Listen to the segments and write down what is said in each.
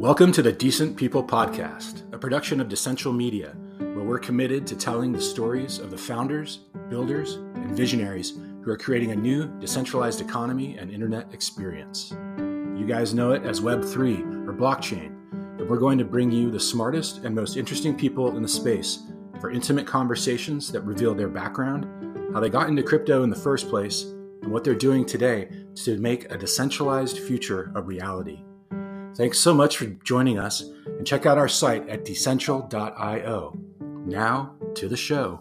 Welcome to the Decent People Podcast, a production of Decentral Media, where we're committed to telling the stories of the founders, builders, and visionaries who are creating a new decentralized economy and internet experience. You guys know it as Web3 or blockchain, but we're going to bring you the smartest and most interesting people in the space for intimate conversations that reveal their background, how they got into crypto in the first place, and what they're doing today to make a decentralized future a reality. Thanks so much for joining us, and check out our site at decentral.io. Now to the show.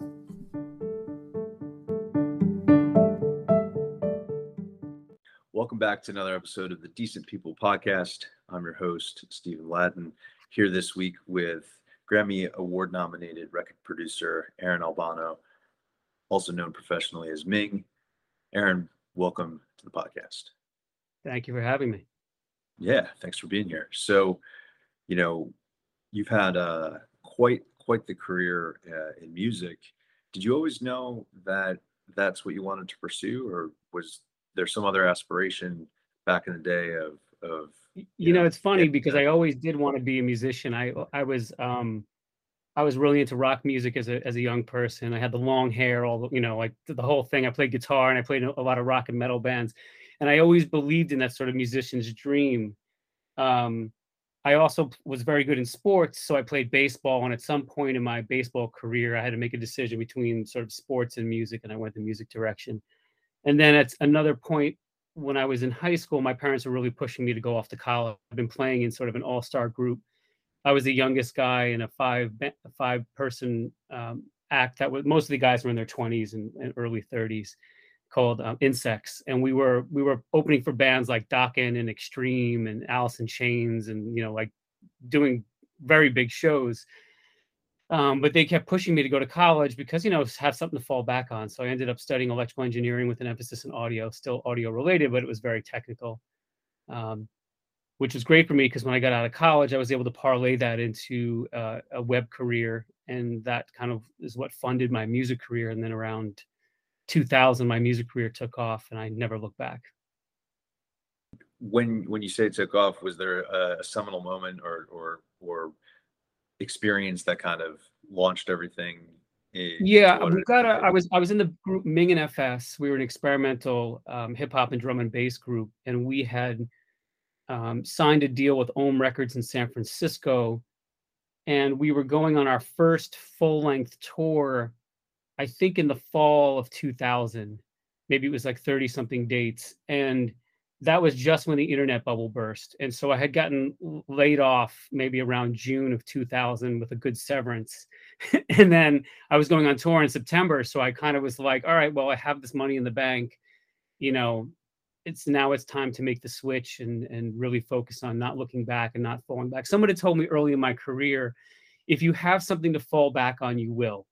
Welcome back to another episode of the Decent People Podcast. I'm your host, Stephen Latin, here this week with Grammy Award nominated record producer Aaron Albano, also known professionally as Ming. Aaron, welcome to the podcast. Thank you for having me. Yeah, thanks for being here. So, you know, you've had uh, quite quite the career uh, in music. Did you always know that that's what you wanted to pursue, or was there some other aspiration back in the day of of you, you know, know, it's funny because I always did want to be a musician. I I was um I was really into rock music as a as a young person. I had the long hair, all the, you know, like the whole thing. I played guitar and I played a lot of rock and metal bands, and I always believed in that sort of musician's dream. Um, I also was very good in sports, so I played baseball. And at some point in my baseball career, I had to make a decision between sort of sports and music, and I went the music direction. And then at another point when I was in high school, my parents were really pushing me to go off to college. I've been playing in sort of an all-star group I was the youngest guy in a five five person um, act that was most of the guys were in their 20s and, and early 30s called um, Insects, and we were we were opening for bands like Dokken and Extreme and Alice in Chains, and you know like doing very big shows. Um, but they kept pushing me to go to college because you know have something to fall back on. So I ended up studying electrical engineering with an emphasis in audio, still audio related, but it was very technical. Um, which was great for me because when I got out of college, I was able to parlay that into uh, a web career, and that kind of is what funded my music career. And then around 2000, my music career took off, and I never looked back. When when you say it took off, was there a, a seminal moment or or or experience that kind of launched everything? yeah, we got a, I was I was in the group Ming and FS. We were an experimental um, hip hop and drum and bass group, and we had um, signed a deal with Om Records in San Francisco, and we were going on our first full length tour, I think in the fall of 2000. Maybe it was like 30 something dates. And that was just when the internet bubble burst. And so I had gotten laid off maybe around June of 2000 with a good severance. and then I was going on tour in September. So I kind of was like, all right, well, I have this money in the bank. You know, it's now it's time to make the switch and and really focus on not looking back and not falling back. Somebody told me early in my career, if you have something to fall back on, you will.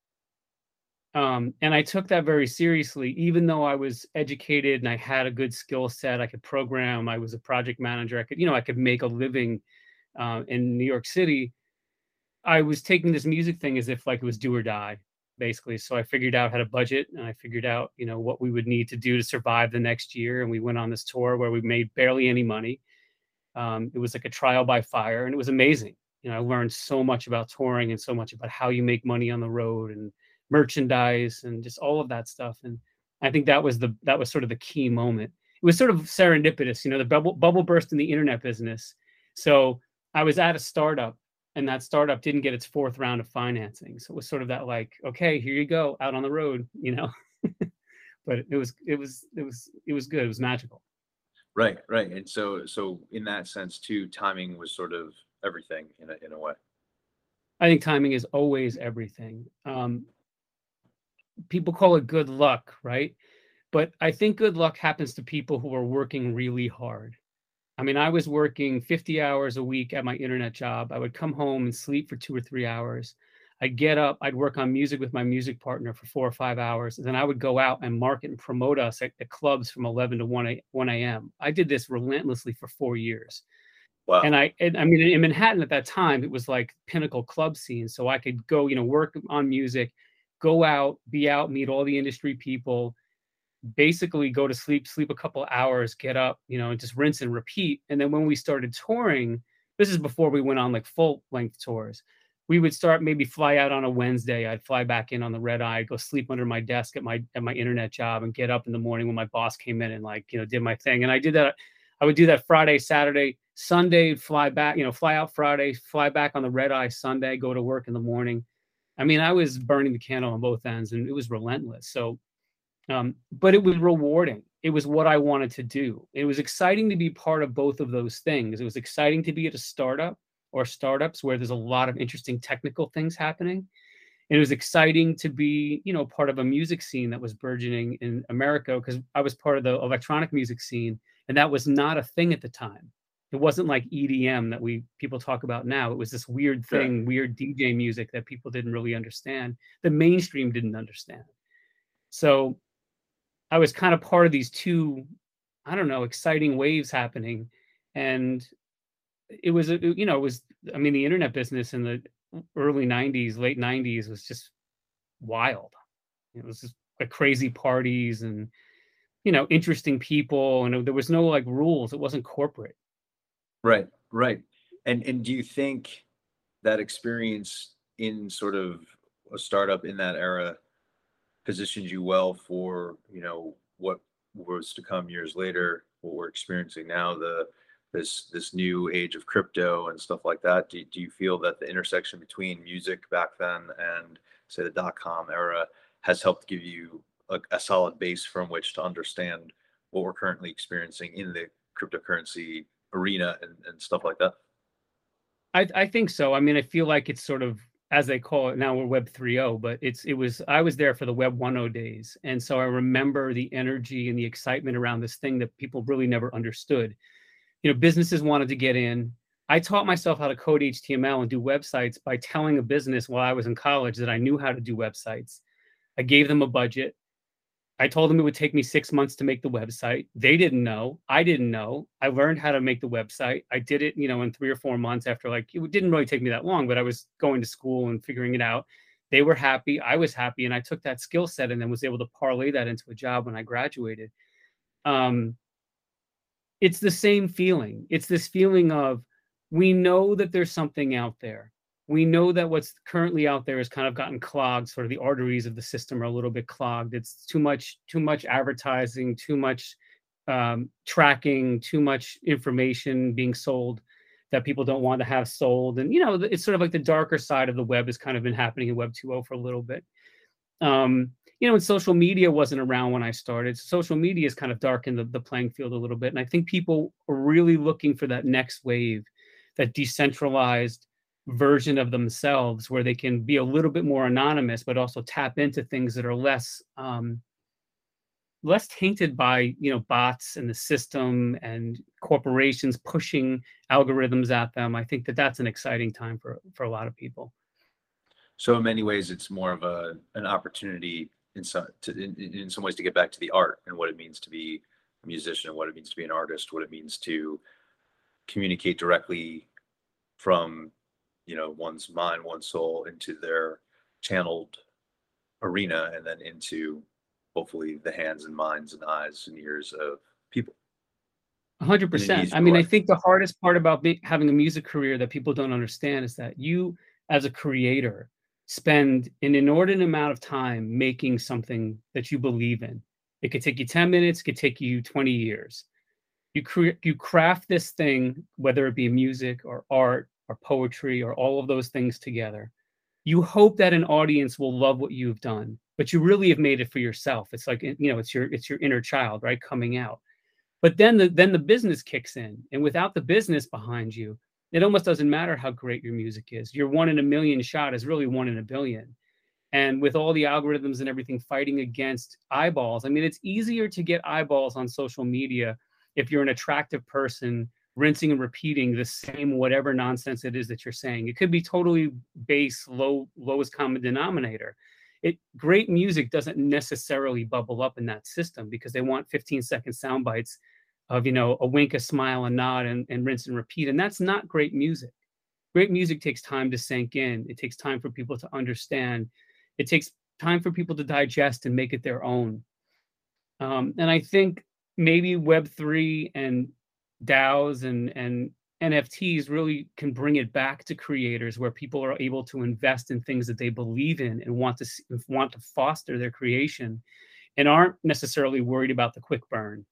Um, and I took that very seriously, even though I was educated and I had a good skill set. I could program. I was a project manager. I could, you know, I could make a living uh, in New York City. I was taking this music thing as if like it was do or die basically. So I figured out how to budget and I figured out, you know, what we would need to do to survive the next year. And we went on this tour where we made barely any money. Um, it was like a trial by fire and it was amazing. You know, I learned so much about touring and so much about how you make money on the road and merchandise and just all of that stuff. And I think that was the that was sort of the key moment. It was sort of serendipitous, you know, the bubble bubble burst in the internet business. So I was at a startup and that startup didn't get its fourth round of financing so it was sort of that like okay here you go out on the road you know but it was it was it was it was good it was magical right right and so so in that sense too timing was sort of everything in a, in a way i think timing is always everything um people call it good luck right but i think good luck happens to people who are working really hard I mean, I was working 50 hours a week at my internet job. I would come home and sleep for two or three hours. I'd get up, I'd work on music with my music partner for four or five hours. And then I would go out and market and promote us at, at clubs from 11 to 1 a, 1 a.m. I did this relentlessly for four years. Wow. And I, and, I mean, in Manhattan at that time, it was like pinnacle club scene. So I could go, you know, work on music, go out, be out, meet all the industry people, basically go to sleep, sleep a couple hours, get up, you know, and just rinse and repeat. And then when we started touring, this is before we went on like full length tours we would start maybe fly out on a Wednesday. I'd fly back in on the red eye, go sleep under my desk at my at my internet job, and get up in the morning when my boss came in and like you know did my thing. And I did that. I would do that Friday, Saturday, Sunday. Fly back, you know, fly out Friday, fly back on the red eye Sunday, go to work in the morning. I mean, I was burning the candle on both ends, and it was relentless. So, um, but it was rewarding. It was what I wanted to do. It was exciting to be part of both of those things. It was exciting to be at a startup or startups where there's a lot of interesting technical things happening. And it was exciting to be, you know, part of a music scene that was burgeoning in America because I was part of the electronic music scene, and that was not a thing at the time. It wasn't like EDM that we people talk about now. It was this weird thing, weird DJ music that people didn't really understand. The mainstream didn't understand. So I was kind of part of these two, I don't know, exciting waves happening. And it was a you know it was i mean the internet business in the early 90s late 90s was just wild it was just like crazy parties and you know interesting people and there was no like rules it wasn't corporate right right. And and do you think that experience in sort of a startup in that era positioned you well for you know what was to come years later what we're experiencing now the this this new age of crypto and stuff like that? Do, do you feel that the intersection between music back then and say the dot com era has helped give you a, a solid base from which to understand what we're currently experiencing in the cryptocurrency arena and, and stuff like that? I, I think so. I mean i feel like it's sort of as they call it now we're web 3.0 but it's it was i was there for the web 1.0 days. And so i remember the energy and the excitement around this thing that people really never understood. You know businesses wanted to get in. I taught myself how to code html and do websites by telling a business while i was in college that i knew how to do websites. I gave them a budget i told them it would take me six months to make the website. They didn't know. I didn't know. I learned how to make the website. I did it you know in three or four months after like it didn't really take me that long but i was going to school and figuring it out. They were happy. I was happy and i took that skill set and then was able to parlay that into a job when i graduated. Um, it's the same feeling. It's this feeling of we know that there's something out there. We know that what's currently out there has kind of gotten clogged. Sort of the arteries of the system are a little bit clogged. It's too much, too much advertising, too much um, tracking, too much information being sold that people don't want to have sold. And you know, it's sort of like the darker side of the web has kind of been happening in Web 2.0 for a little bit. Um, you know, and social media wasn't around when I started. Social media has kind of darkened the, the playing field a little bit. And I think people are really looking for that next wave, that decentralized version of themselves where they can be a little bit more anonymous, but also tap into things that are less um, less tainted by you know bots and the system and corporations pushing algorithms at them. I think that that's an exciting time for for a lot of people. So in many ways, it's more of a an opportunity in some to, in, in some ways to get back to the art and what it means to be a musician, what it means to be an artist, what it means to communicate directly from you know one's mind, one's soul into their channeled arena, and then into hopefully the hands and minds and eyes and ears of people. 100%. I mean, way. I think the hardest part about be, having a music career that people don't understand is that you, as a creator, spend an inordinate amount of time making something that you believe in. It could take you 10 minutes, it could take you 20 years. You create you craft this thing, whether it be music or art or poetry or all of those things together. You hope that an audience will love what you've done, but you really have made it for yourself. It's like you know, it's your it's your inner child, right, coming out. But then the then the business kicks in, and without the business behind you, it almost doesn't matter how great your music is. Your one in a million shot is really one in a billion. And with all the algorithms and everything fighting against eyeballs, I mean, it's easier to get eyeballs on social media if you're an attractive person rinsing and repeating the same whatever nonsense it is that you're saying. It could be totally base, low, lowest common denominator. It great music doesn't necessarily bubble up in that system because they want 15 second sound bites of you know a wink a smile a nod and, and rinse and repeat and that's not great music great music takes time to sink in it takes time for people to understand it takes time for people to digest and make it their own um, and i think maybe web3 and daos and and NFTs really can bring it back to creators where people are able to invest in things that they believe in and want to want to foster their creation and aren't necessarily worried about the quick burn.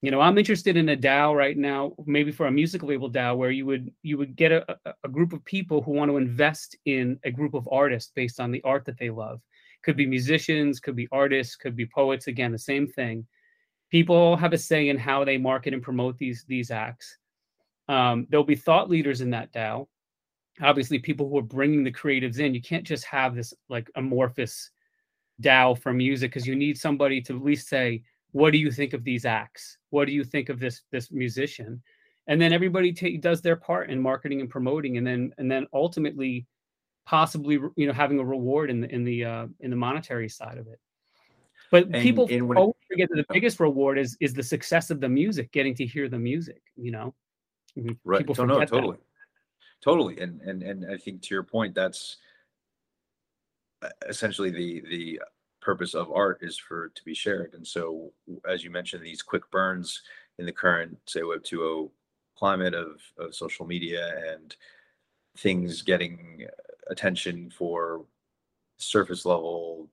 You know, I'm interested in a DAO right now, maybe for a music label DAO, where you would you would get a, a group of people who want to invest in a group of artists based on the art that they love. Could be musicians, could be artists, could be poets. Again, the same thing. People have a say in how they market and promote these these acts. Um, there'll be thought leaders in that DAO. Obviously, people who are bringing the creatives in. You can't just have this like amorphous DAO for music because you need somebody to at least say, what do you think of these acts what do you think of this this musician and then everybody t- does their part in marketing and promoting and then and then ultimately possibly you know having a reward in the in the uh, in the monetary side of it but and, people and always forget that the biggest reward is is the success of the music getting to hear the music you know right people no, no, totally that. totally and and and i think to your point that's uh, essentially the the purpose of art is for to be shared. And so, as you mentioned, these quick burns in the current, say, Web 2.0 climate of, of social media and things getting attention for surface level,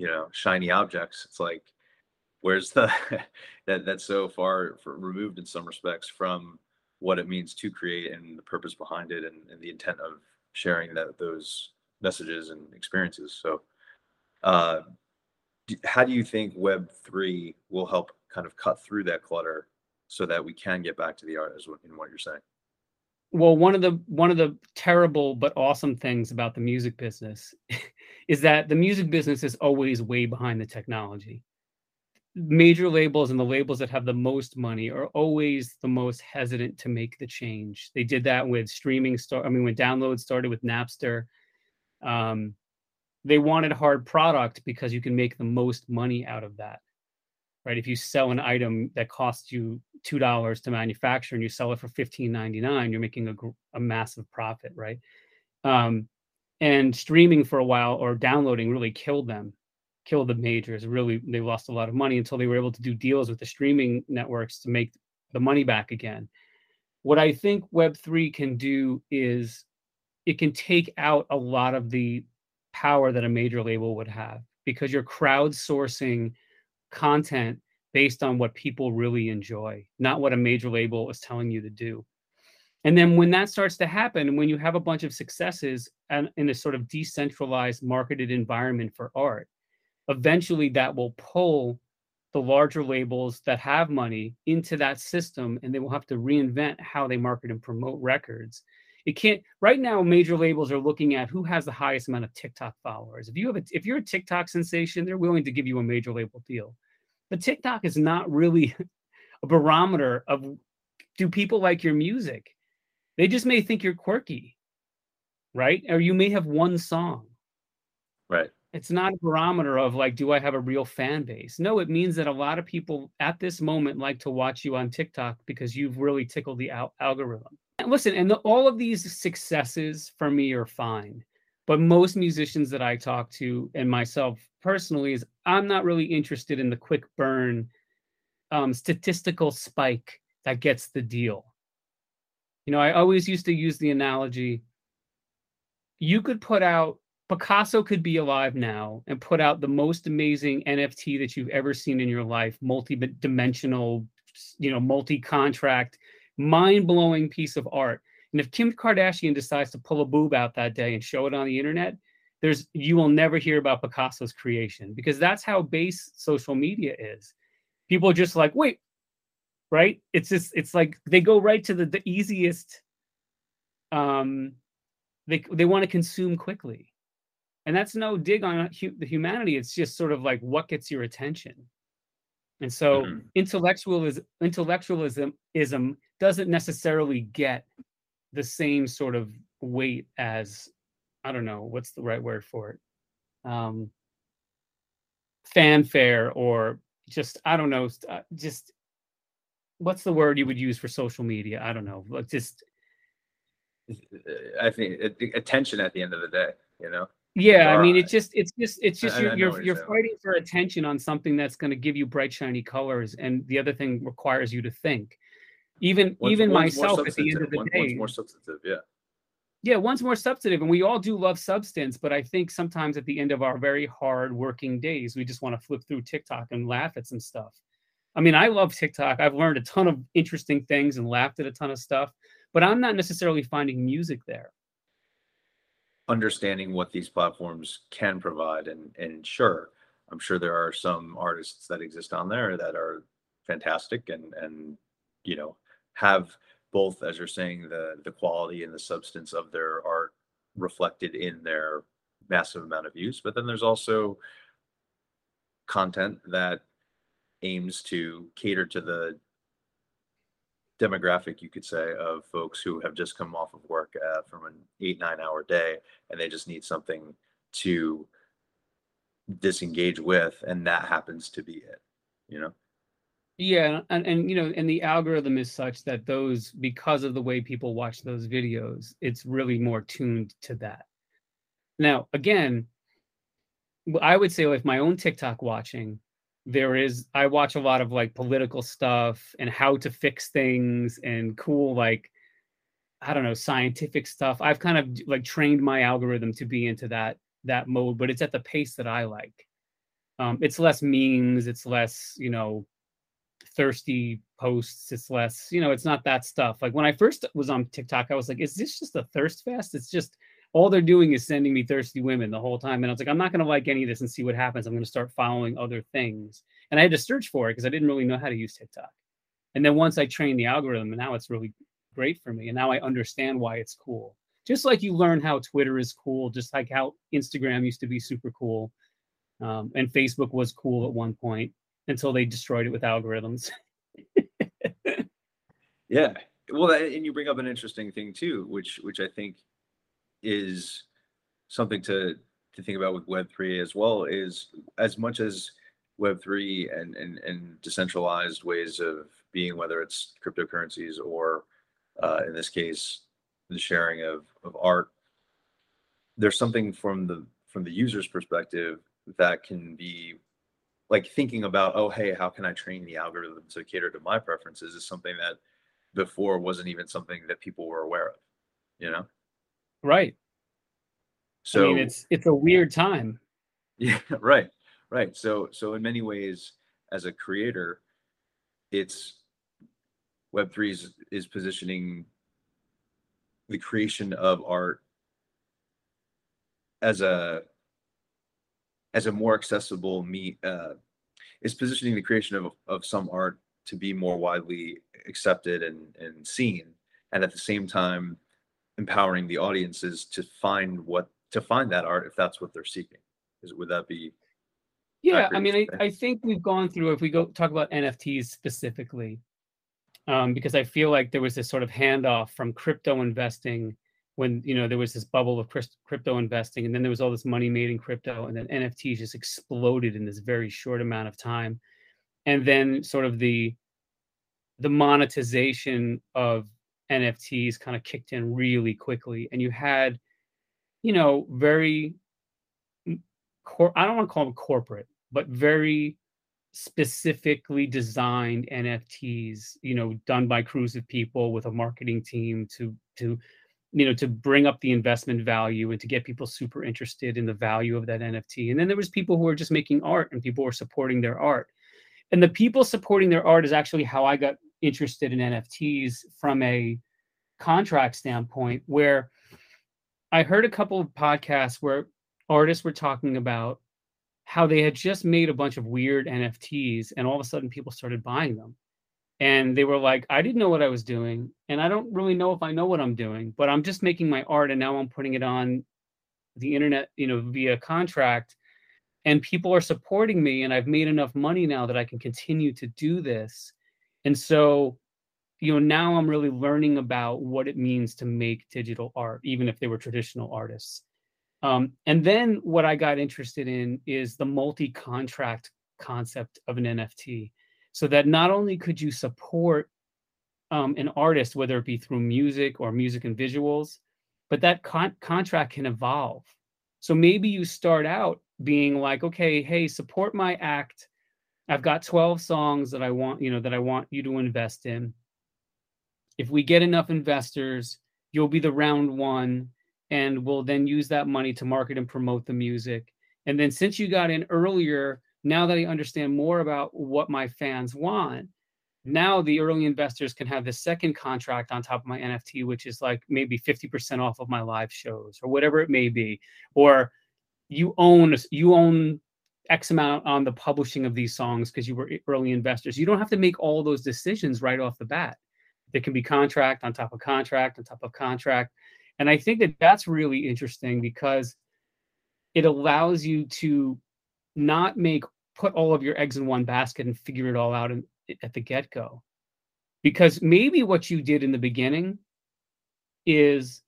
you know, shiny objects. It's like, where's the that that's so far removed in some respects from what it means to create and the purpose behind it and, and the intent of sharing that those messages and experiences. So uh, how do you think Web three will help kind of cut through that clutter so that we can get back to the art, as in what you're saying? Well, one of the one of the terrible but awesome things about the music business is that the music business is always way behind the technology. Major labels and the labels that have the most money are always the most hesitant to make the change. They did that with streaming. Start. I mean, when downloads started with Napster, um, they wanted hard product because you can make the most money out of that right? If you sell an item that costs you two dollars to manufacture and you sell it for fifteen ninety nine, you're making a, a massive profit right? Um, and streaming for a while or downloading really killed them killed the majors. Really they lost a lot of money until they were able to do deals with the streaming networks to make the money back again. What i think web3 can do is it can take out a lot of the power that a major label would have because you're crowdsourcing content based on what people really enjoy, not what a major label is telling you to do. And then when that starts to happen, when you have a bunch of successes and in a sort of decentralized marketed environment for art, eventually that will pull the larger labels that have money into that system and they will have to reinvent how they market and promote records it can't right now major labels are looking at who has the highest amount of tiktok followers. If you have a if you're a tiktok sensation they're willing to give you a major label deal. But tiktok is not really a barometer of do people like your music? They just may think you're quirky right? Or you may have one song. Right. It's not a barometer of like do i have a real fan base? No it means that a lot of people at this moment like to watch you on tiktok because you've really tickled the al- algorithm listen, and the, all of these successes for me are fine. But most musicians that I talk to and myself personally is I'm not really interested in the quick burn um, statistical spike that gets the deal. You know, I always used to use the analogy you could put out Picasso could be alive now and put out the most amazing NFT that you've ever seen in your life, multi-dimensional, you know, multi-contract mind blowing piece of art. And if Kim Kardashian decides to pull a boob out that day and show it on the internet, there's you will never hear about Picasso's creation because that's how base social media is. People are just like, wait, right? It's just it's like they go right to the, the easiest. Um, they they want to consume quickly, and that's no dig on the humanity. It's just sort of like what gets your attention. And so mm-hmm. intellectualism intellectualism doesn't necessarily get the same sort of weight as I don't know what's the right word for it. Um, fanfare or just I don't know uh, just what's the word you would use for social media? I don't know. Like just I think attention at the end of the day, you know. Yeah, I mean, it's just, it's just, it's just I, you're I you're, you're fighting for attention on something that's going to give you bright shiny colors, and the other thing requires you to think. even one's, even one's myself at the end of the one, day one's more substantive yeah. Yeah one's more substantive and we all do love substance but i think sometimes at the end of our very hard working days we just want to flip through tiktok and laugh at some stuff. I mean i love tiktok. I've learned a ton of interesting things and laughed at a ton of stuff but i'm not necessarily finding music there understanding what these platforms can provide and and sure i'm sure there are some artists that exist on there that are fantastic and and you know have both as you're saying the the quality and the substance of their art reflected in their massive amount of views but then there's also content that aims to cater to the demographic you could say of folks who have just come off of work uh, from an eight nine hour day and they just need something to disengage with and that happens to be it you know yeah, and, and you know, and the algorithm is such that those because of the way people watch those videos, it's really more tuned to that. Now, again, I would say with my own TikTok watching, there is I watch a lot of like political stuff and how to fix things and cool like I don't know, scientific stuff. I've kind of like trained my algorithm to be into that that mode, but it's at the pace that I like. Um, it's less memes, it's less, you know, thirsty posts. It's less, you know, it's not that stuff. Like when I first was on TikTok, I was like, is this just a thirst fest? It's just all they're doing is sending me thirsty women the whole time. And I was like, I'm not going to like any of this and see what happens. I'm going to start following other things. And I had to search for it because I didn't really know how to use TikTok. And then once I trained the algorithm, now it's really great for me. And now I understand why it's cool. Just like you learn how Twitter is cool, just like how Instagram used to be super cool. Um, and Facebook was cool at one point until they destroyed it with algorithms. yeah. Well, and you bring up an interesting thing too, which which I think is something to to think about with Web three as well. Is as much as Web three and and and decentralized ways of being, whether it's cryptocurrencies or uh, in this case the sharing of of art. There's something from the from the user's perspective that can be like thinking about oh hey how can i train the algorithm to cater to my preferences is something that before wasn't even something that people were aware of you know right. So I mean, it's it's a weird time. Yeah right right. So so in many ways as a creator it's web3 is, is positioning the creation of art as a as a more accessible me uh, is positioning the creation of, of some art to be more widely accepted and, and seen. And at the same time empowering the audiences to find what to find that art if that's what they're seeking. Is would that be yeah i mean I, I think we've gone through if we go talk about nfts specifically um, because i feel like there was this sort of handoff from crypto investing when you know there was this bubble of crypto investing and then there was all this money made in crypto and then nfts just exploded in this very short amount of time. And then sort of the the monetization of nfts kind of kicked in really quickly and you had you know very mm, cor- i don't want to call them corporate but very specifically designed nfts you know done by crews of people with a marketing team to to you know to bring up the investment value and to get people super interested in the value of that nft and then there was people who were just making art and people were supporting their art. And the people supporting their art is actually how i got interested in nfts from a contract standpoint where i heard a couple of podcasts where artists were talking about how they had just made a bunch of weird nfts and all of a sudden people started buying them. And they were like i didn't know what i was doing and i don't really know if i know what i'm doing but i'm just making my art and now i'm putting it on the internet you know via contract and people are supporting me and i've made enough money now that i can continue to do this and so you know now i'm really learning about what it means to make digital art even if they were traditional artists um, and then what i got interested in is the multi-contract concept of an nft so that not only could you support um, an artist, whether it be through music or music and visuals, but that con- contract can evolve. So maybe you start out being like, okay, hey, support my act. I've got 12 songs that I want, you know, that I want you to invest in. if we get enough investors, you'll be the round one, and we'll then use that money to market and promote the music. And then since you got in earlier, now that I understand more about what my fans want, now the early investors can have the second contract on top of my NFT, which is like maybe 50% off of my live shows or whatever it may be. Or you own you own X amount on the publishing of these songs because you were early investors. You don't have to make all those decisions right off the bat. There can be contract on top of contract on top of contract. And I think that that's really interesting because it allows you to not make put all of your eggs in one basket and figure it all out in, at the get go. Because maybe what you did in the beginning is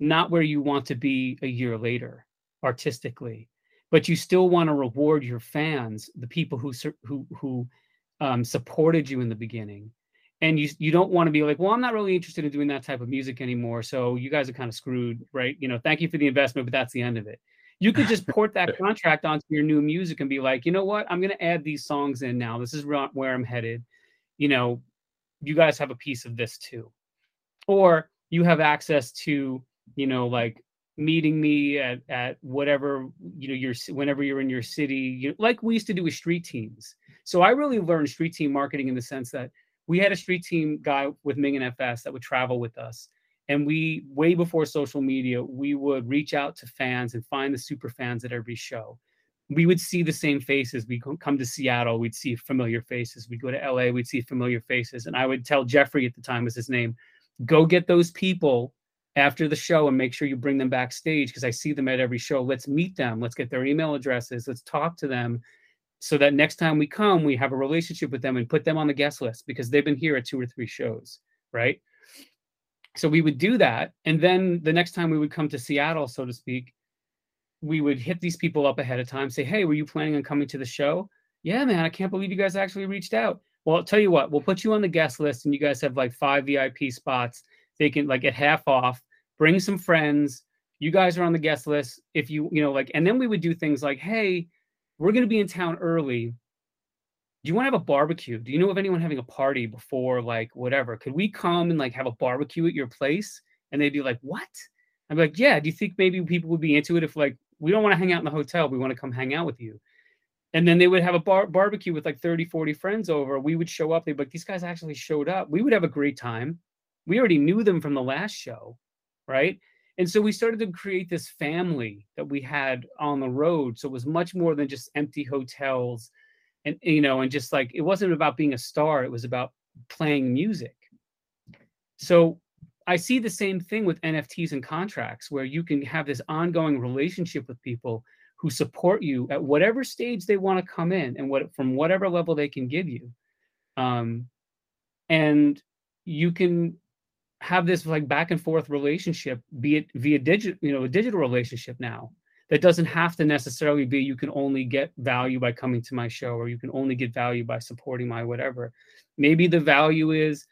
not where you want to be a year later artistically, but you still want to reward your fans, the people who who who um, supported you in the beginning, and you you don't want to be like, well, I'm not really interested in doing that type of music anymore, so you guys are kind of screwed, right? You know, thank you for the investment, but that's the end of it. You could just port that contract onto your new music and be like, you know what? I'm going to add these songs in now. This is where I'm headed. You know, you guys have a piece of this too. Or you have access to, you know, like meeting me at at whatever you know you're whenever you're in your city you like we used to do with street teams so i really learned street team marketing in the sense that we had a street team guy with ming and fs that would travel with us and we, way before social media, we would reach out to fans and find the super fans at every show. We would see the same faces. We come to Seattle, we'd see familiar faces. We'd go to LA, we'd see familiar faces. And I would tell Jeffrey at the time was his name, go get those people after the show and make sure you bring them backstage because I see them at every show. Let's meet them. Let's get their email addresses. Let's talk to them so that next time we come, we have a relationship with them and put them on the guest list because they've been here at two or three shows, right? so we would do that and then the next time we would come to seattle so to speak we would hit these people up ahead of time say hey were you planning on coming to the show yeah man i can't believe you guys actually reached out well i'll tell you what we'll put you on the guest list and you guys have like five vip spots they can like get half off bring some friends you guys are on the guest list if you you know like and then we would do things like hey we're going to be in town early do you want to have a barbecue? Do you know of anyone having a party before like whatever? Could we come and like have a barbecue at your place? And they'd be like, what? I'm like, yeah. Do you think maybe people would be into it if like we don't want to hang out in the hotel, we want to come hang out with you? And then they would have a bar- barbecue with like 30, 40 friends over. We would show up. They'd be like, these guys actually showed up. We would have a great time. We already knew them from the last show, right? And so we started to create this family that we had on the road. So it was much more than just empty hotels and you know and just like it wasn't about being a star it was about playing music so i see the same thing with nfts and contracts where you can have this ongoing relationship with people who support you at whatever stage they want to come in and what from whatever level they can give you um, and you can have this like back and forth relationship be it via digital you know a digital relationship now that doesn't have to necessarily be you can only get value by coming to my show or you can only get value by supporting my whatever. Maybe the value is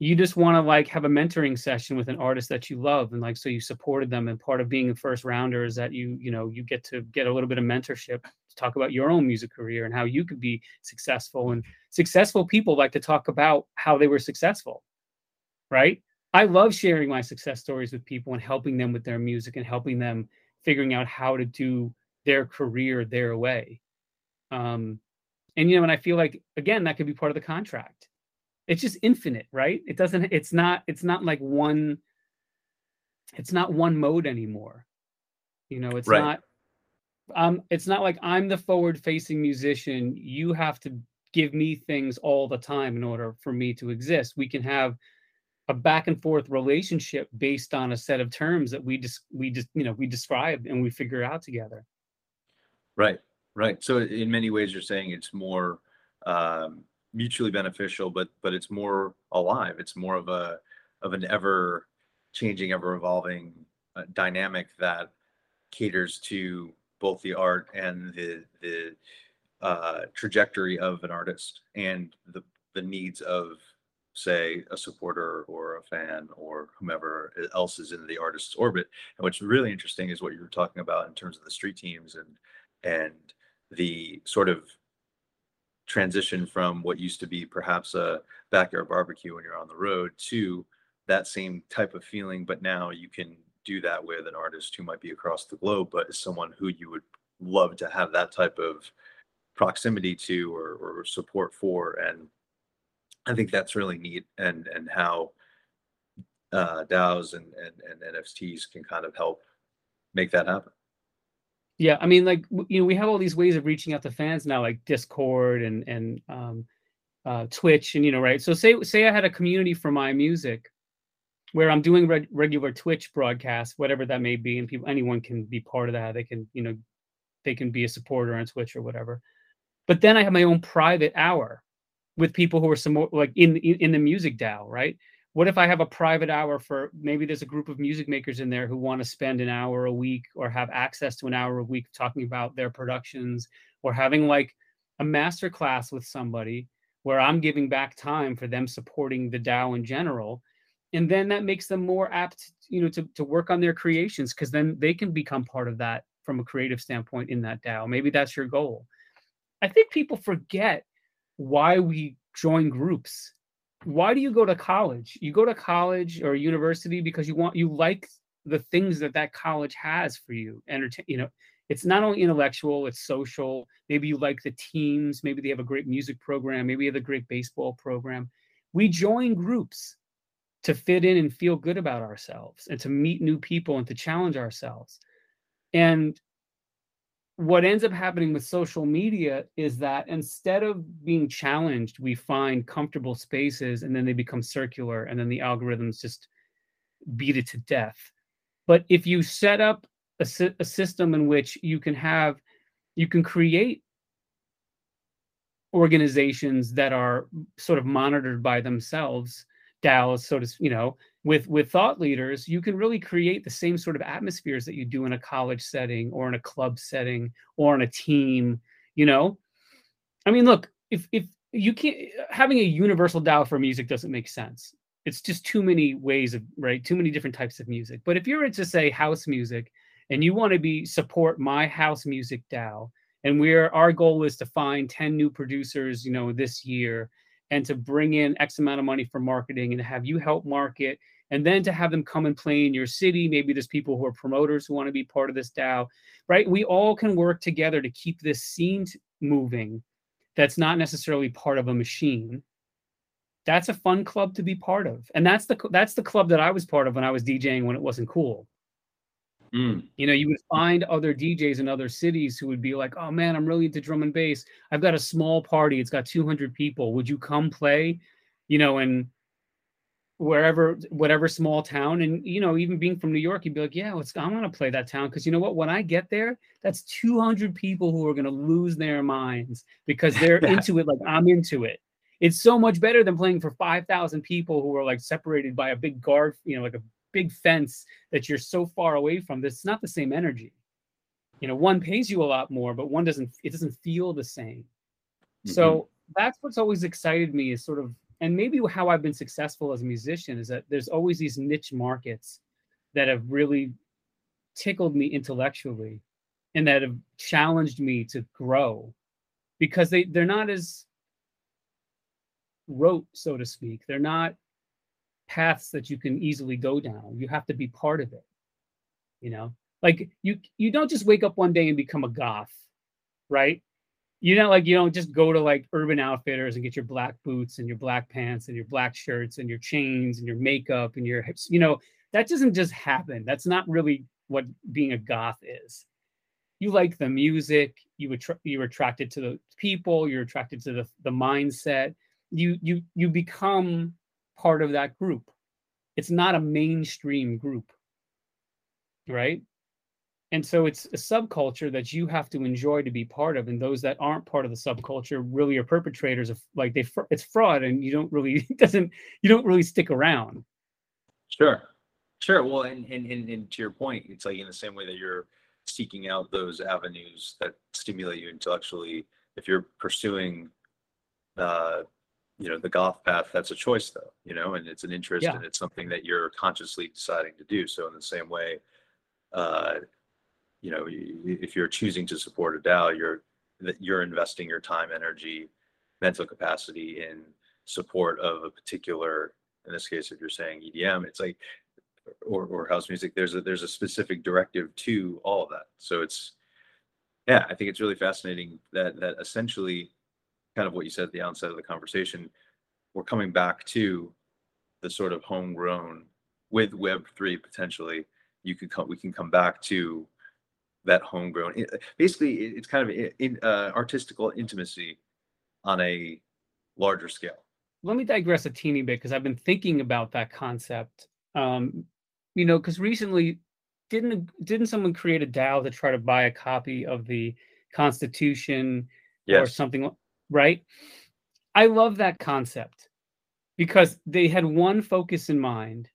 you just want to like have a mentoring session with an artist that you love and like so you supported them and part of being a first rounder is that you you know you get to get a little bit of mentorship to talk about your own music career and how you could be successful and successful people like to talk about how they were successful right i love sharing my success stories with people and helping them with their music and helping them figuring out how to do their career their way. Um, and you know, and I feel like again that could be part of the contract. It's just infinite, right? It doesn't. It's not. It's not like one. It's not one mode anymore. You know, it's right. not. Um, it's not like I'm the forward-facing musician. You have to give me things all the time in order for me to exist. We can have a back and forth relationship based on a set of terms that we just we just you know we describe and we figure out together. Right right. So in many ways you're saying it's more um, mutually beneficial but but it's more alive. It's more of a of an ever changing ever evolving uh, dynamic that caters to both the art and the the uh, trajectory of an artist and the the needs of say a supporter or a fan or whomever else is in the artist's orbit. And what's really interesting is what you were talking about in terms of the street teams and and the sort of transition from what used to be perhaps a backyard barbecue when you're on the road to that same type of feeling but now you can do that with an artist who might be across the globe but is someone who you would love to have that type of proximity to or, or support for and i think that's really neat and and how uh daos and, and and nfts can kind of help make that happen. Yeah i mean like you know we have all these ways of reaching out to fans now like discord and and um uh twitch and you know right? So say say i had a community for my music where i'm doing reg- regular twitch broadcasts whatever that may be and people anyone can be part of that. They can you know they can be a supporter on twitch or whatever. But then i have my own private hour with people who are some more like in in, in the music dao right what if I have a private hour for maybe there's a group of music makers in there who want to spend an hour a week or have access to an hour a week talking about their productions or having like a master class with somebody where I'm giving back time for them supporting the DAO in general. And then that makes them more apt, you know, to, to work on their creations because then they can become part of that from a creative standpoint in that DAO. Maybe that's your goal. I think people forget why we join groups why do you go to college? You go to college or university because you want you like the things that that college has for you. Entertain, you know, it's not only intellectual, it's social. Maybe you like the teams. Maybe they have a great music program. Maybe they have a great baseball program. We join groups to fit in and feel good about ourselves and to meet new people and to challenge ourselves. And what ends up happening with social media is that instead of being challenged, we find comfortable spaces and then they become circular and then the algorithms just beat it to death. But if you set up a, a system in which you can have, you can create organizations that are sort of monitored by themselves, DAOs, so to you know, with with thought leaders you can really create the same sort of atmospheres that you do in a college setting or in a club setting or on a team you know? I mean look if if you can't having a universal DAO for music doesn't make sense. It's just too many ways of right too many different types of music. But if you're into say house music and you want to be support my house music DAO and we're our goal is to find 10 new producers you know this year and to bring in X amount of money for marketing and have you help market and then to have them come and play in your city. Maybe there's people who are promoters who want to be part of this DAO, right? We all can work together to keep this scene moving that's not necessarily part of a machine. That's a fun club to be part of. And that's the that's the club that I was part of when I was DJing when it wasn't cool. Mm. You know, you would find other DJs in other cities who would be like, "Oh man, I'm really into drum and bass. I've got a small party. It's got 200 people. Would you come play?" You know, and wherever, whatever small town, and you know, even being from New York, you'd be like, "Yeah, let's. I'm gonna play that town because you know what? When I get there, that's 200 people who are gonna lose their minds because they're into it like I'm into it." It's so much better than playing for 5,000 people who are like separated by a big guard, you know, like a big fence that you're so far away from this not the same energy. You know one pays you a lot more but one doesn't it doesn't feel the same. Mm-hmm. so that's what's always excited me is sort of and maybe how i've been successful as a musician is that there's always these niche markets that have really tickled me intellectually and that have challenged me to grow because they they're not as rote so to speak. They're not paths that you can easily go down. You have to be part of it. You know, like you you don't just wake up one day and become a goth, right? You know, like you don't just go to like Urban Outfitters and get your black boots and your black pants and your black shirts and your chains and your makeup and your hips. You know, that doesn't just happen. That's not really what being a goth is. You like the music. You attra- you're attracted to the people. You're attracted to the the mindset. You you you become part of that group. It's not a mainstream group, right? And so it's a subculture that you have to enjoy to be part of. And those that aren't part of the subculture really are perpetrators of like they it's fraud, and you don't really doesn't you don't really stick around. Sure, sure. Well, and and and, and to your point, it's like in the same way that you're seeking out those avenues that stimulate you intellectually. If you're pursuing uh, you know the goth path that's a choice though you know and it's an interest yeah. and it's something that you're consciously deciding to do so in the same way uh you know if you're choosing to support a dao you're that you're investing your time energy mental capacity in support of a particular in this case if you're saying edm it's like or, or house music there's a there's a specific directive to all of that so it's yeah i think it's really fascinating that that essentially kind of what you said at the onset of the conversation we're coming back to the sort of homegrown with web 3 potentially you could come we can come back to that homegrown basically it's kind of in, in uh, artistical intimacy on a larger scale let me digress a teeny bit because i've been thinking about that concept um, you know because recently didn't didn't someone create a dao to try to buy a copy of the constitution yes. or something right i love that concept because they had one focus in mind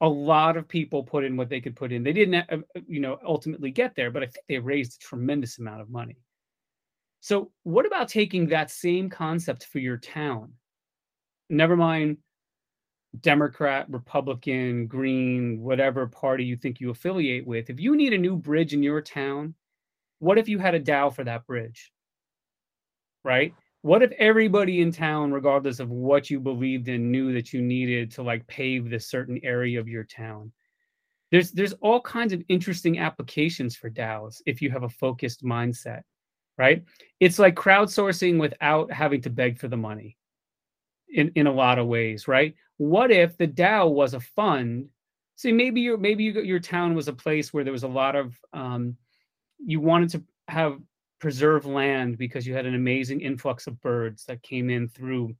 a lot of people put in what they could put in. They didn't, uh, uh, you know, ultimately get there, but I think they raised a tremendous amount of money. So, what about taking that same concept for your town? Never mind Democrat, Republican, Green, whatever party you think you affiliate with. If you need a new bridge in your town, what if you had a DAO for that bridge? Right? What if everybody in town regardless of what you believed in knew that you needed to like pave this certain area of your town? There's there's all kinds of interesting applications for DAOs if you have a focused mindset right? It's like crowdsourcing without having to beg for the money in in a lot of ways right? What if the DAO was a fund? See maybe your maybe you, your town was a place where there was a lot of um, you wanted to have preserve land because you had an amazing influx of birds that came in through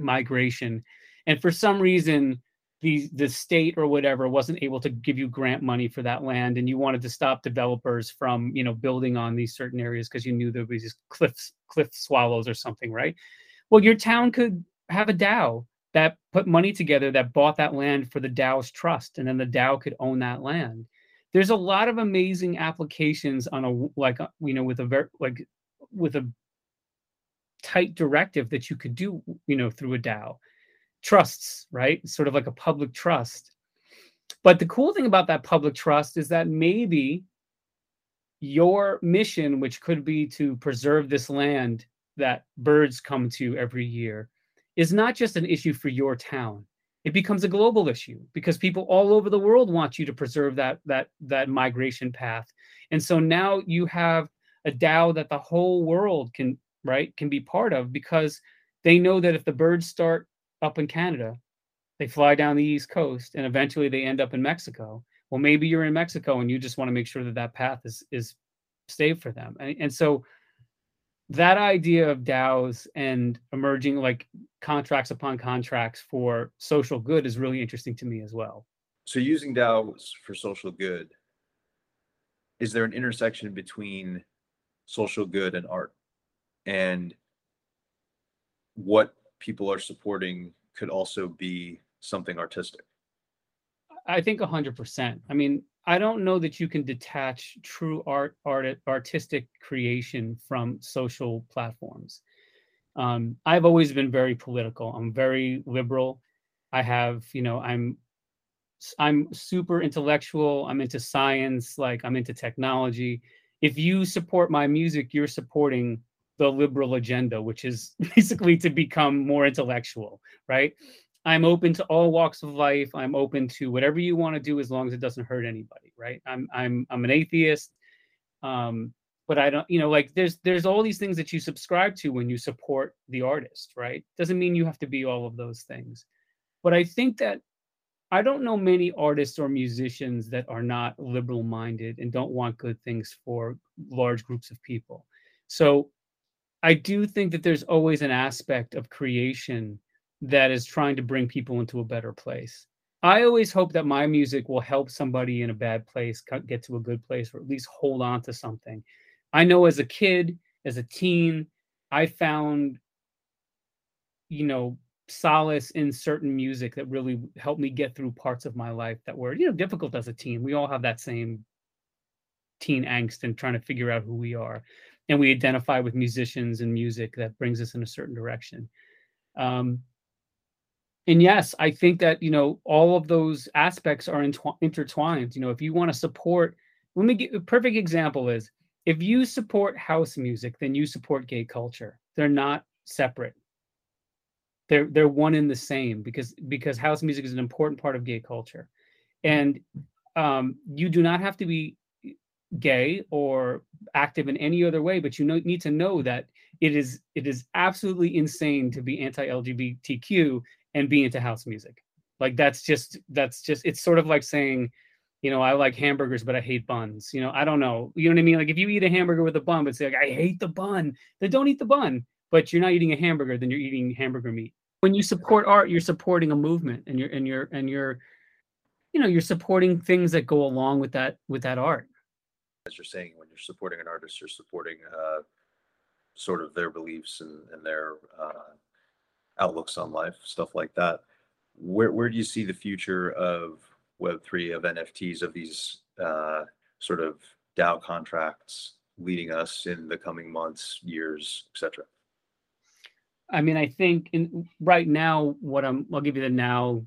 migration. And for some reason the the state or whatever wasn't able to give you grant money for that land and you wanted to stop developers from you know building on these certain areas because you knew there was these cliffs cliff swallows or something right? Well your town could have a dao that put money together that bought that land for the dao's trust and then the dao could own that land there's a lot of amazing applications on a like uh, you know with a very like with a tight directive that you could do you know through a DAO. Trusts right? Sort of like a public trust. But the cool thing about that public trust is that maybe your mission which could be to preserve this land that birds come to every year is not just an issue for your town it becomes a global issue because people all over the world want you to preserve that that that migration path. And so now you have a dao that the whole world can right can be part of because they know that if the birds start up in canada they fly down the east coast and eventually they end up in mexico. Well maybe you're in mexico and you just want to make sure that that path is is safe for them. And, and so that idea of DAOs and emerging like contracts upon contracts for social good is really interesting to me as well. So using DAOs for social good, is there an intersection between social good and art? And what people are supporting could also be something artistic? I think 100%. I mean, I don't know that you can detach true art, art artistic creation from social platforms. Um, I've always been very political. I'm very liberal. I have, you know, I'm I'm super intellectual. I'm into science, like I'm into technology. If you support my music, you're supporting the liberal agenda, which is basically to become more intellectual, right? I'm open to all walks of life. I'm open to whatever you want to do as long as it doesn't hurt anybody, right? I'm I'm I'm an atheist. Um, but I don't, you know, like there's there's all these things that you subscribe to when you support the artist, right? Doesn't mean you have to be all of those things. But I think that I don't know many artists or musicians that are not liberal minded and don't want good things for large groups of people. So I do think that there's always an aspect of creation that is trying to bring people into a better place. I always hope that my music will help somebody in a bad place get to a good place or at least hold on to something. I know as a kid, as a teen, I found, you know, solace in certain music that really helped me get through parts of my life that were, you know, difficult as a teen. We all have that same teen angst and trying to figure out who we are. And we identify with musicians and music that brings us in a certain direction. Um, and yes, I think that you know all of those aspects are intertwined. You know, if you want to support, let me get a perfect example is if you support house music, then you support gay culture. They're not separate. they're they're one in the same because because house music is an important part of gay culture and um, you do not have to be gay or active in any other way but you know, need to know that it is it is absolutely insane to be anti-lgbtq and be into house music. Like that's just that's just it's sort of like saying you know i like hamburgers but i hate buns you know i don't know you know what i mean? Like if you eat a hamburger with a bun but say like i hate the bun then don't eat the bun but you're not eating a hamburger then you're eating hamburger meat. When you support art you're supporting a movement and you're and you're and you're you know you're supporting things that go along with that with that art. As you're saying when you're supporting an artist you're supporting uh, sort of their beliefs and, and their uh, outlooks on life stuff like that where, where do you see the future of web3 of nfts of these uh, sort of dao contracts leading us in the coming months years etc I mean, I think in right now, what I'm, I'll give you the now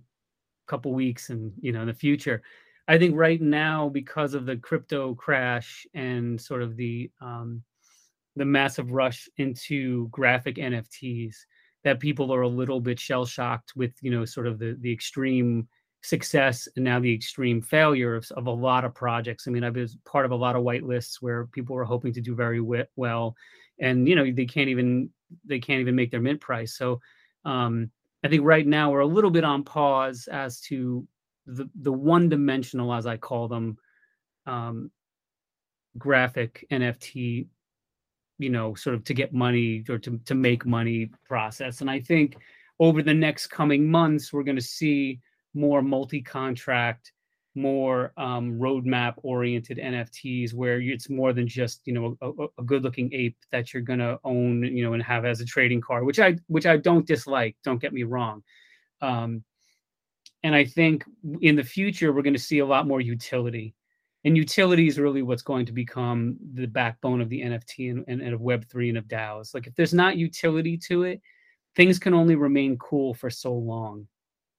couple weeks and, you know, in the future. I think right now, because of the crypto crash and sort of the, um, the massive rush into graphic NFTs, that people are a little bit shell shocked with, you know, sort of the, the extreme success and now the extreme failure of, of a lot of projects. I mean, I was part of a lot of whitelists where people were hoping to do very well, and you know they can't even they can't even make their mint price. So um, I think right now we're a little bit on pause as to the the one dimensional, as I call them, um, graphic NFT, you know, sort of to get money or to to make money process. And I think over the next coming months, we're going to see more multi-contract more um, roadmap oriented NFTs where it's more than just you know a, a good looking ape that you're gonna own you know and have as a trading card, which I which I don't dislike. Don't get me wrong. Um, and I think in the future we're going to see a lot more utility, and utility is really what's going to become the backbone of the NFT and, and, and of Web three and of DAOs. Like if there's not utility to it, things can only remain cool for so long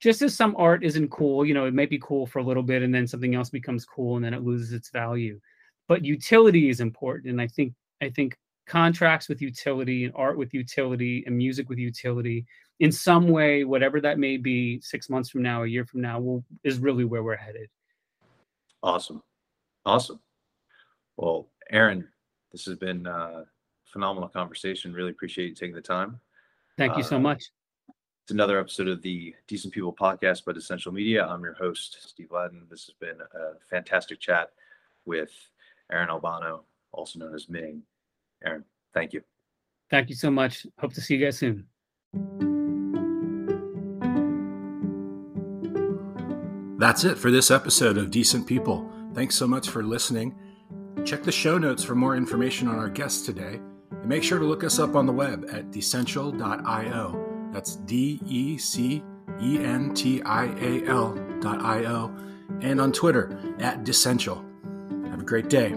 just as some art isn't cool, you know, it might be cool for a little bit and then something else becomes cool and then it loses its value. But utility is important. And I think I think contracts with utility and art with utility and music with utility in some way, whatever that may be, six months from now, a year from now, will is really where we're headed. Awesome. Awesome. Well, Aaron, this has been a phenomenal conversation. Really appreciate you taking the time. Thank you so uh, much. It's another episode of the Decent People podcast by Essential Media. I'm your host, Steve Ladden. This has been a fantastic chat with Aaron Albano, also known as Ming. Aaron, thank you. Thank you so much. Hope to see you guys soon. That's it for this episode of Decent People. Thanks so much for listening. Check the show notes for more information on our guests today. And make sure to look us up on the web at decential.io. That's D E C E N T I A L.io, and on Twitter at Decential. Have a great day.